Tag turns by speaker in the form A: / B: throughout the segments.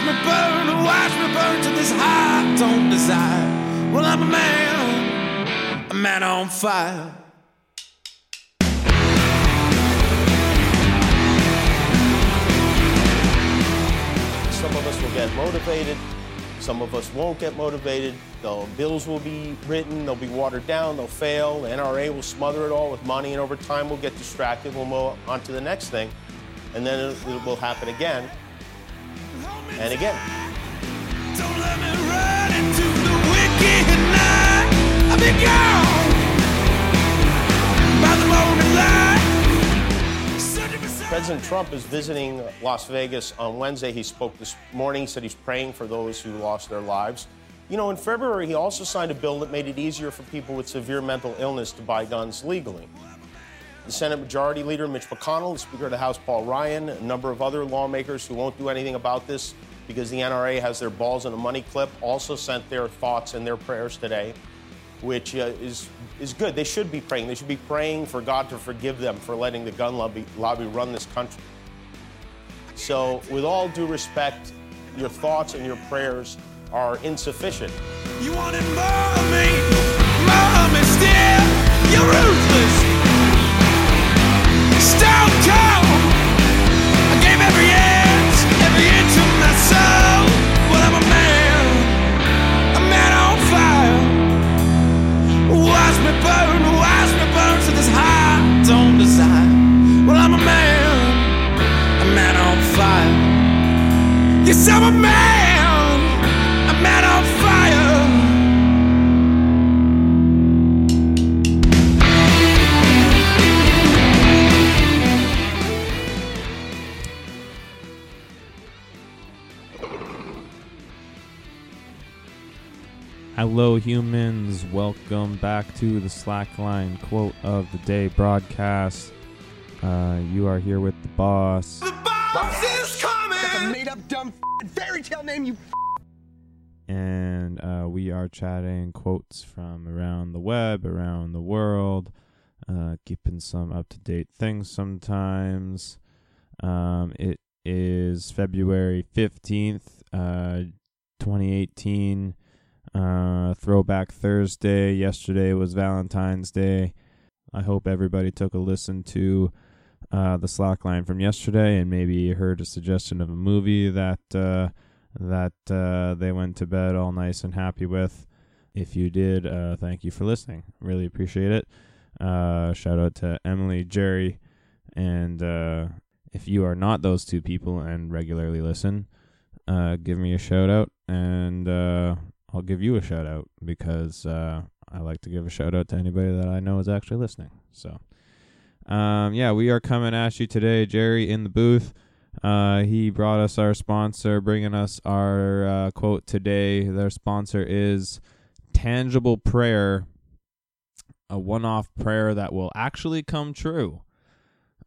A: me burn, watch me burn to this heart don't desire. Well, I'm a man, a man on fire.
B: Some of us will get motivated. Some of us won't get motivated. The bills will be written, they'll be watered down, they'll fail. The NRA will smother it all with money, and over time we'll get distracted. We'll move on to the next thing, and then it will happen again and again.
A: Don't let me run into the wicked night. I'll be gone by the morning light. Searching for some-
B: President Trump is visiting Las Vegas on Wednesday. He spoke this morning, he said he's praying for those who lost their lives. You know, in February, he also signed a bill that made it easier for people with severe mental illness to buy guns legally. The Senate Majority Leader Mitch McConnell, the Speaker of the House Paul Ryan, a number of other lawmakers who won't do anything about this because the NRA has their balls in a money clip, also sent their thoughts and their prayers today, which uh, is is good. They should be praying. They should be praying for God to forgive them for letting the gun lobby, lobby run this country. So, with all due respect, your thoughts and your prayers are insufficient.
A: You wanted more of me,
C: Hello, humans. Welcome back to the Slackline quote of the day broadcast. Uh, you are here with the boss.
A: The boss is coming.
D: That's a made up dumb f***ing fairy tale name, you
C: and uh, we are chatting quotes from around the web, around the world, uh, keeping some up to date things sometimes. Um, it is February 15th, uh, 2018, uh, Throwback Thursday. Yesterday was Valentine's Day. I hope everybody took a listen to uh, the Slackline from yesterday and maybe heard a suggestion of a movie that. Uh, that uh, they went to bed all nice and happy with. If you did, uh, thank you for listening. Really appreciate it. Uh, shout out to Emily, Jerry, and if you are not those two people and regularly listen, give me a shout out, and I'll give you a shout out because uh, I like to give a shout out to anybody that I know is actually listening. So, um, yeah, we are coming at you today, Jerry in the booth. Uh, he brought us our sponsor, bringing us our uh, quote today. Their sponsor is Tangible Prayer, a one off prayer that will actually come true.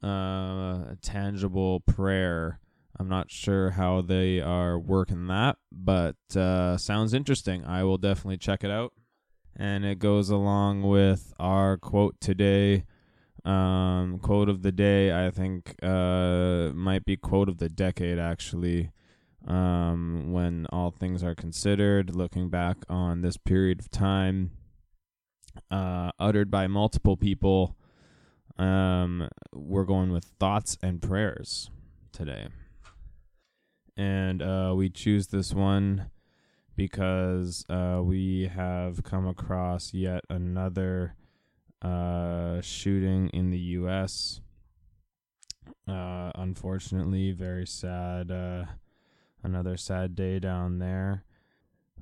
C: Uh, tangible prayer. I'm not sure how they are working that, but uh, sounds interesting. I will definitely check it out. And it goes along with our quote today. Um, quote of the day, I think, uh, might be quote of the decade, actually. Um, when all things are considered, looking back on this period of time, uh, uttered by multiple people, um, we're going with thoughts and prayers today. And uh, we choose this one because uh, we have come across yet another uh, shooting in the U.S. Uh, unfortunately, very sad. Uh, another sad day down there.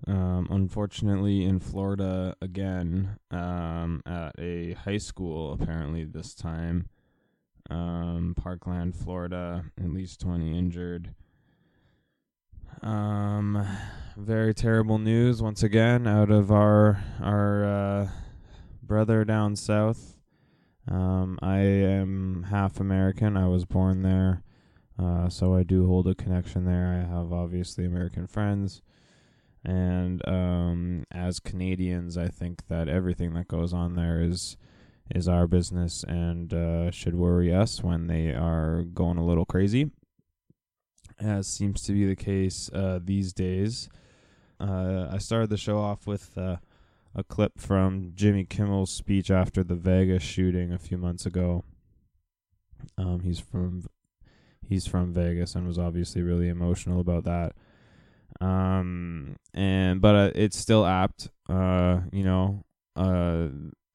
C: Um, unfortunately, in Florida again, um, at a high school, apparently this time, um, Parkland, Florida, at least 20 injured. Um, very terrible news once again out of our our uh, brother down south. Um, I am half American. I was born there, uh, so I do hold a connection there. I have obviously American friends, and um, as Canadians, I think that everything that goes on there is is our business and uh, should worry us when they are going a little crazy. As seems to be the case uh, these days. Uh, I started the show off with uh, a clip from Jimmy Kimmel's speech after the Vegas shooting a few months ago. Um, he's from he's from Vegas and was obviously really emotional about that. Um, and but uh, it's still apt. Uh, you know, uh,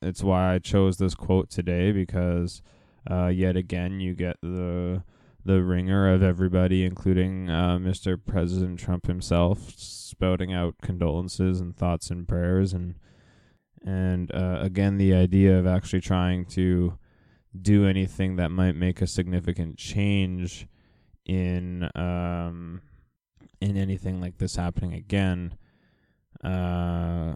C: it's why I chose this quote today because yet again you get the the ringer of everybody, including uh, Mr. President Trump himself, spouting out condolences and thoughts and prayers, and and uh, again the idea of actually trying to do anything that might make a significant change in um in anything like this happening again. Uh,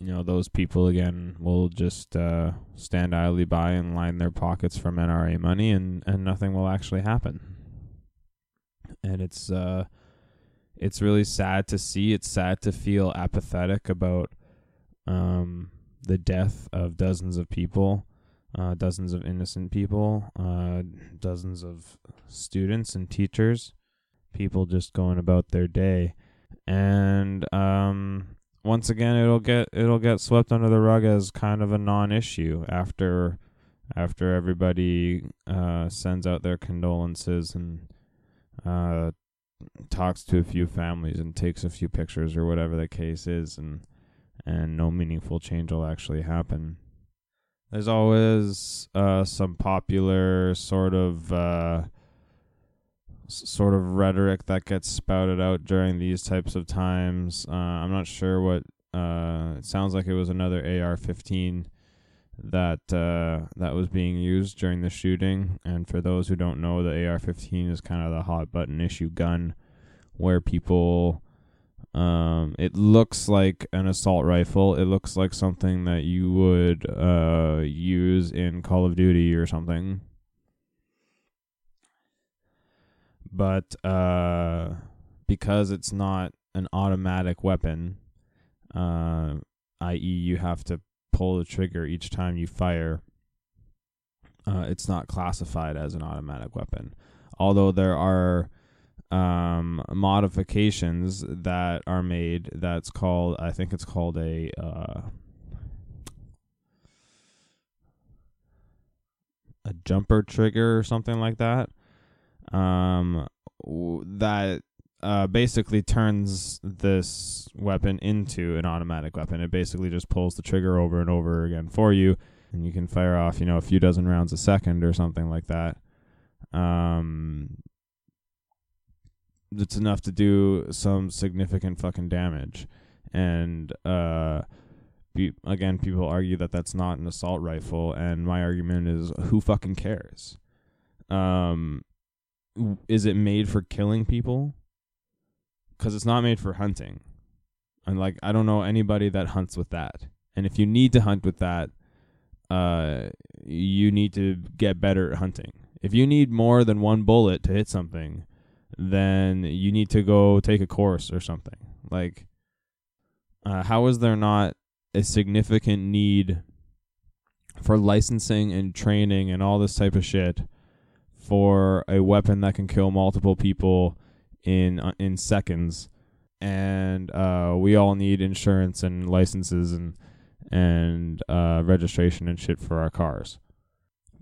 C: you know, those people again will just uh, stand idly by and line their pockets from NRA money, and and nothing will actually happen. And it's uh, it's really sad to see. It's sad to feel apathetic about um the death of dozens of people, uh, dozens of innocent people, uh, dozens of students and teachers, people just going about their day, and um once again it'll get it'll get swept under the rug as kind of a non-issue after after everybody uh, sends out their condolences and uh, talks to a few families and takes a few pictures or whatever the case is and and no meaningful change will actually happen. There's always uh, some popular sort of uh, sort of rhetoric that gets spouted out during these types of times. Uh, I'm not sure what. Uh, it sounds like it was another AR-15 that uh, that was being used during the shooting. And for those who don't know, the AR-15 is kind of the hot button issue gun, where people. Um, it looks like an assault rifle. It looks like something that you would uh, use in Call of Duty or something but uh, because it's not an automatic weapon, uh, i.e., you have to pull the trigger each time you fire, uh, it's not classified as an automatic weapon. Although there are um, modifications that are made, that's called, I think it's called a. Uh, a jumper trigger or something like that um, that uh, basically turns this weapon into an automatic weapon. It basically just pulls the trigger over and over again for you, and you can fire off, you know, a few dozen rounds a second or something like that. Um, it's enough to do some significant fucking damage, and uh, be, again, people argue that that's not an assault rifle, and my argument is, who fucking cares? Um, is it made for killing people? Because it's not made for hunting. And like, I don't know anybody that hunts with that. And if you need to hunt with that, uh, you need to get better at hunting. If you need more than one bullet to hit something, then you need to go take a course or something. Like, uh, how is there not a significant need for licensing and training and all this type of shit for a weapon that can kill multiple people in uh, in seconds and uh, we all need insurance and licenses and and uh, registration and shit for our cars.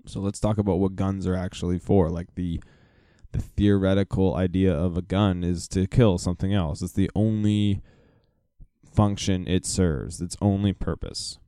C: So let's talk about what guns are actually for. Like the the theoretical idea of a gun is to kill something else. It's the only function it serves. Its only purpose.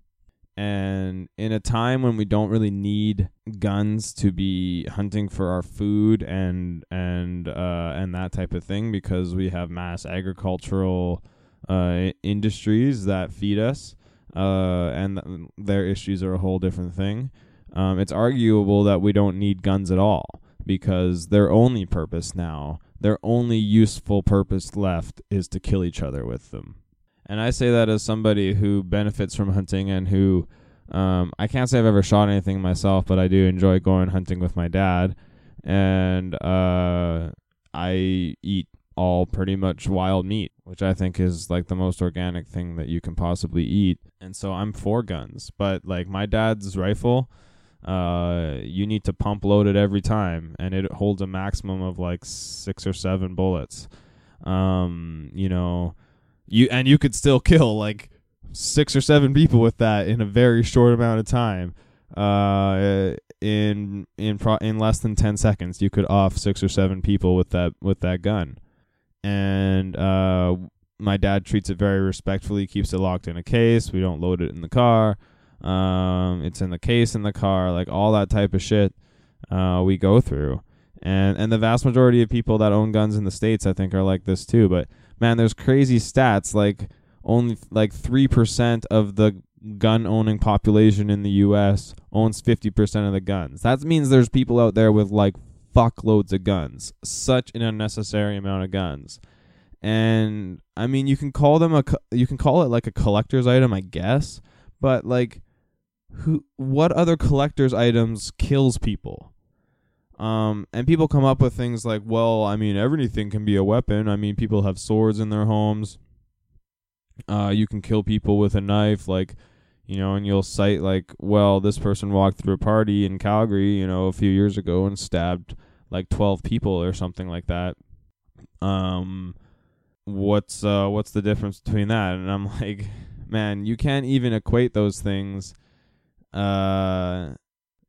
C: And in a time when we don't really need guns to be hunting for our food and and uh, and that type of thing because we have mass agricultural uh, industries that feed us, uh, and th- their issues are a whole different thing. Um, it's arguable that we don't need guns at all because their only purpose now, their only useful purpose left, is to kill each other with them. And I say that as somebody who benefits from hunting and who um, I can't say I've ever shot anything myself, but I do enjoy going hunting with my dad. And uh, I eat all pretty much wild meat, which I think is like the most organic thing that you can possibly eat. And so I'm for guns. But like my dad's rifle, uh, you need to pump load it every time, and it holds a maximum of like six or seven bullets. Um, you know, you and you could still kill like six or seven people with that in a very short amount of time. Uh, in in pro- in less than ten seconds, you could off six or seven people with that with that gun. And uh, my dad treats it very respectfully, keeps it locked in a case. We don't load it in the car. Um, it's in the case in the car, like all that type of shit. Uh, we go through, and and the vast majority of people that own guns in the states, I think, are like this too. But man, there's crazy stats like only like three percent of the gun owning population in the U.S. owns fifty percent of the guns. That means there's people out there with like fuckloads of guns, such an unnecessary amount of guns. And I mean, you can call them a co- you can call it like a collector's item, I guess, but like who what other collector's items kills people? Um, and people come up with things like, well, I mean, everything can be a weapon. I mean, people have swords in their homes. Uh, you can kill people with a knife, like, you know, and you'll cite like, well, this person walked through a party in Calgary, you know, a few years ago and stabbed like twelve people or something like that. Um, what's uh, what's the difference between that? And I'm like, man, you can't even equate those things uh,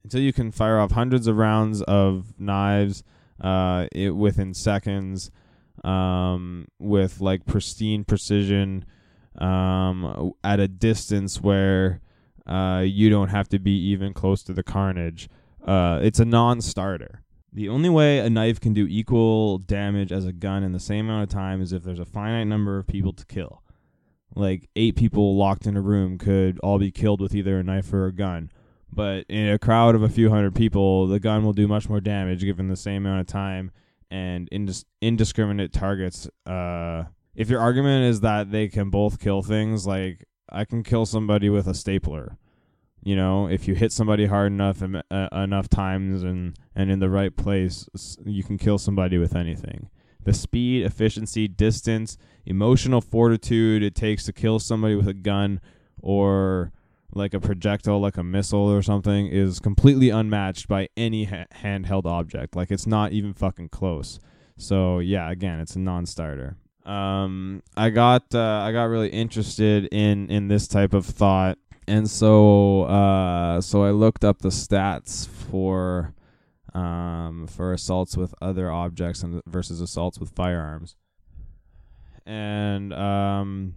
C: until you can fire off hundreds of rounds of knives uh, it, within seconds um, with like pristine precision um, at a distance where uh, you don't have to be even close to the carnage. Uh, it's a non-starter. The only way a knife can do equal damage as a gun in the same amount of time is if there's a finite number of people to kill like eight people locked in a room could all be killed with either a knife or a gun. But in a crowd of a few hundred people, the gun will do much more damage given the same amount of time and indis- indiscriminate targets. Uh, if your argument is that they can both kill things, like I can kill somebody with a stapler. You know, if you hit somebody hard enough and uh, enough times and and in the right place, you can kill somebody with anything the speed, efficiency, distance, emotional fortitude it takes to kill somebody with a gun or like a projectile, like a missile or something, is completely unmatched by any ha- handheld object. Like it's not even fucking close. So yeah, again, it's a non-starter. Um, I got uh, I got really interested in in this type of thought, and so uh, so I looked up the stats for um, for assaults with other objects and versus assaults with firearms. And um,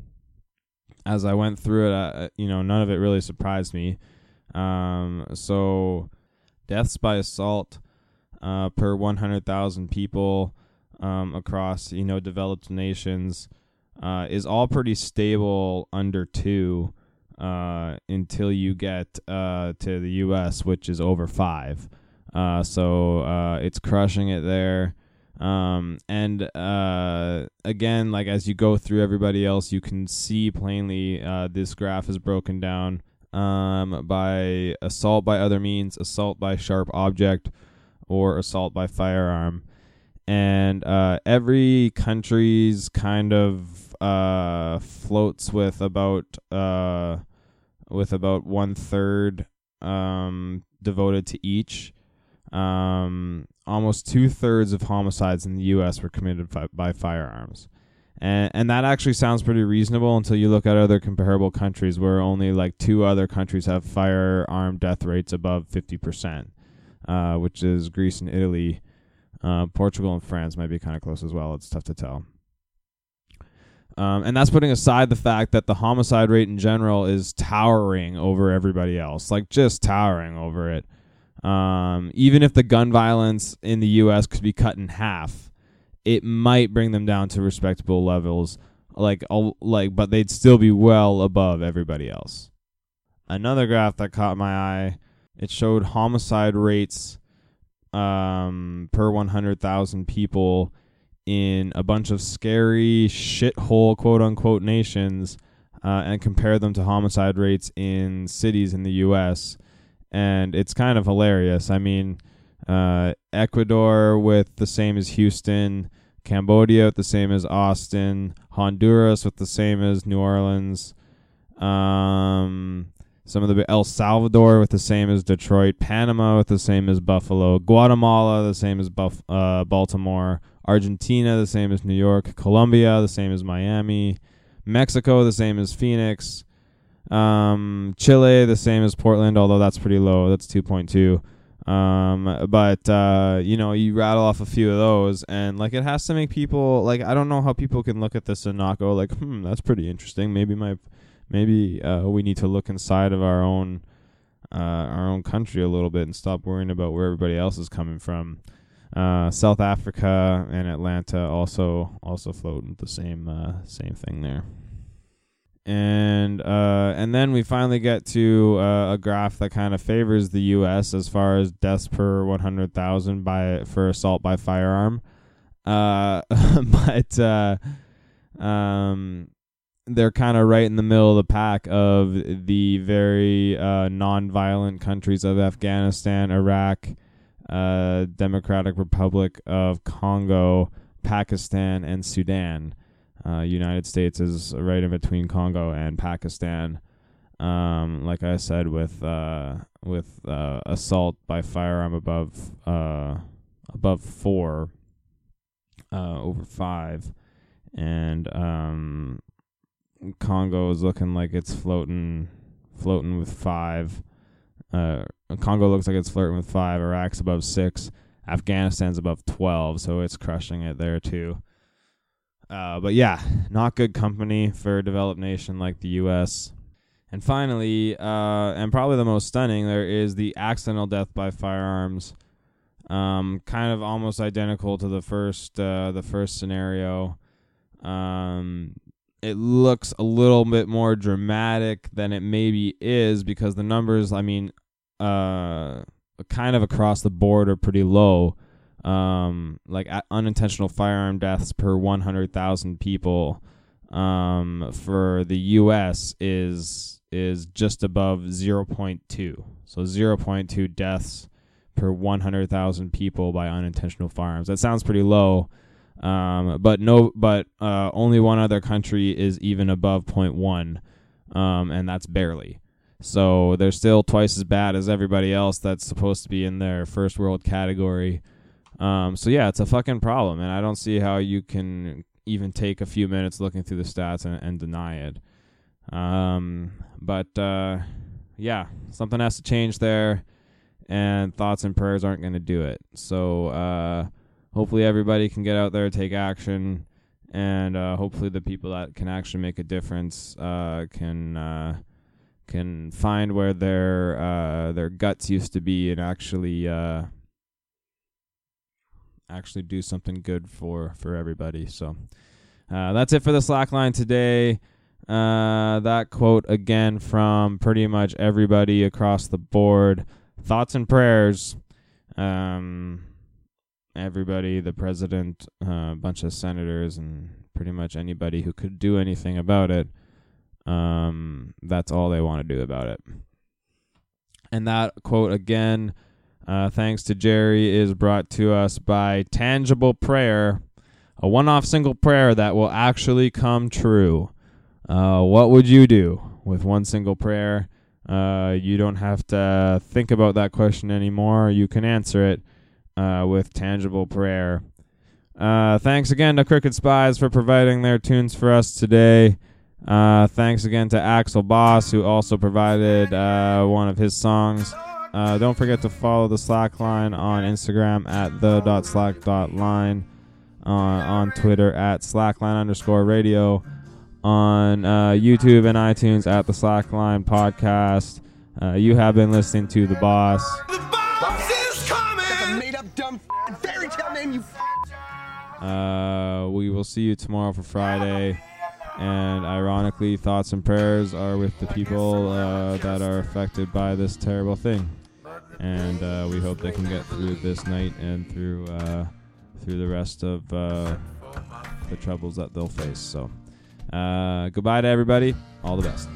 C: as I went through it, you know, none of it really surprised me. Um, so, deaths by assault uh, per 100,000 people um, across, you know, developed nations uh, is all pretty stable under two uh, until you get uh, to the U.S., which is over five. Uh, so uh, it's crushing it there. Um, and uh, again, like as you go through everybody else, you can see plainly uh, this graph is broken down um, by assault by other means, assault by sharp object, or assault by firearm. And uh, every country's kind of uh, floats with about uh, with about one third um, devoted to each um, almost two thirds of homicides in the U.S. were committed by firearms. And, and that actually sounds pretty reasonable until you look at other comparable countries where only like two other countries have firearm death rates above 50%, uh, which is Greece and Italy. Uh, Portugal and France might be kind of close as well. It's tough to tell. Um, and that's putting aside the fact that the homicide rate in general is towering over everybody else, like just towering over it. Um, even if the gun violence in the U.S. could be cut in half, it might bring them down to respectable levels. Like, like, but they'd still be well above everybody else. Another graph that caught my eye, it showed homicide rates um, per 100,000 people in a bunch of scary shithole quote unquote nations uh, and compare them to homicide rates in cities in the U.S and it's kind of hilarious. I mean, uh, Ecuador with the same as Houston, Cambodia with the same as Austin, Honduras with the same as New Orleans, um, some of the El Salvador with the same as Detroit, Panama with the same as Buffalo, Guatemala the same as Buff, uh, Baltimore, Argentina the same as New York, Colombia the same as Miami, Mexico the same as Phoenix, um, Chile the same as Portland, although that's pretty low. That's two point two. Um, but uh, you know, you rattle off a few of those, and like it has to make people like I don't know how people can look at this and not go like, hmm, that's pretty interesting. Maybe my maybe uh, we need to look inside of our own uh, our own country a little bit and stop worrying about where everybody else is coming from. Uh, South Africa and Atlanta also also floating the same uh, same thing there. And uh, and then we finally get to uh, a graph that kind of favors the U.S. as far as deaths per 100,000 by for assault by firearm. Uh, but uh, um, they're kind of right in the middle of the pack of the very uh, non-violent countries of Afghanistan, Iraq, uh, Democratic Republic of Congo, Pakistan, and Sudan. Uh, United States is right in between Congo and Pakistan. Um, like I said, with uh, with uh, assault by firearm above uh, above four, uh, over five, and um, Congo is looking like it's floating floating with five. Uh, Congo looks like it's flirting with five. Iraq's above six. Afghanistan's above twelve, so it's crushing it there too. Uh, but yeah, not good company for a developed nation like the U.S. And finally, uh, and probably the most stunning, there is the accidental death by firearms. Um, kind of almost identical to the first, uh, the first scenario. Um, it looks a little bit more dramatic than it maybe is because the numbers, I mean, uh, kind of across the board are pretty low. Um, like unintentional firearm deaths per 100,000 people um, for the U.S. is is just above 0.2. So 0.2 deaths per 100,000 people by unintentional firearms. That sounds pretty low. Um, but no, but uh, only one other country is even above 0.1, um, and that's barely. So they're still twice as bad as everybody else that's supposed to be in their first world category. Um, so yeah, it's a fucking problem, and I don't see how you can even take a few minutes looking through the stats and, and deny it. Um, but uh, yeah, something has to change there, and thoughts and prayers aren't going to do it. So uh, hopefully everybody can get out there, take action, and uh, hopefully the people that can actually make a difference uh, can uh, can find where their uh, their guts used to be and actually actually do something good for for everybody. So uh, that's it for the slackline today. Uh, that quote again from pretty much everybody across the board. Thoughts and prayers. Um, everybody, the president, uh, a bunch of senators, and pretty much anybody who could do anything about it. Um, that's all they want to do about it. And that quote again, uh, thanks to Jerry, is brought to us by Tangible Prayer, a one off single prayer that will actually come true. Uh, what would you do with one single prayer? Uh, you don't have to think about that question anymore. You can answer it uh, with tangible prayer. Uh, thanks again to Crooked Spies for providing their tunes for us today. Uh, thanks again to Aksel Boss, who also provided one of his songs. Uh, don't forget to follow the Slackline on Instagram at the.slack.line, uh, on Twitter at slackline underscore radio, on uh, YouTube and iTunes at the Slackline podcast. Uh, you have been listening to The Boss.
A: The boss is coming.
D: That's a made up dumb f- fairy tale name, you f-
C: Uh, we will see you tomorrow for Friday. And ironically, thoughts and prayers are with the people uh, that are affected by this terrible thing. And uh, we hope they can get through this night and through uh, through the rest of uh, the troubles that they'll face. So, uh, goodbye to everybody. All the best.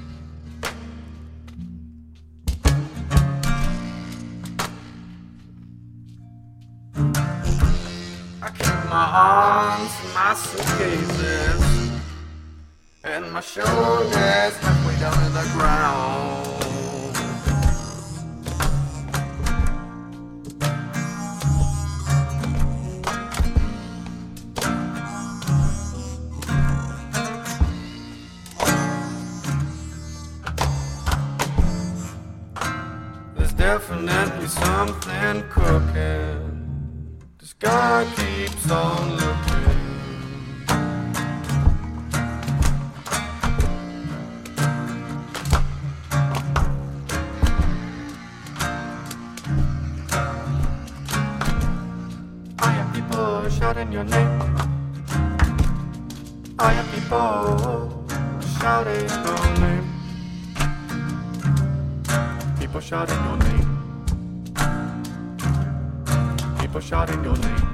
E: My arms my suitcases my shoulders halfway down to the ground. definitely something cooking. This guy keeps on looking. Shouting your name. People shouting your name.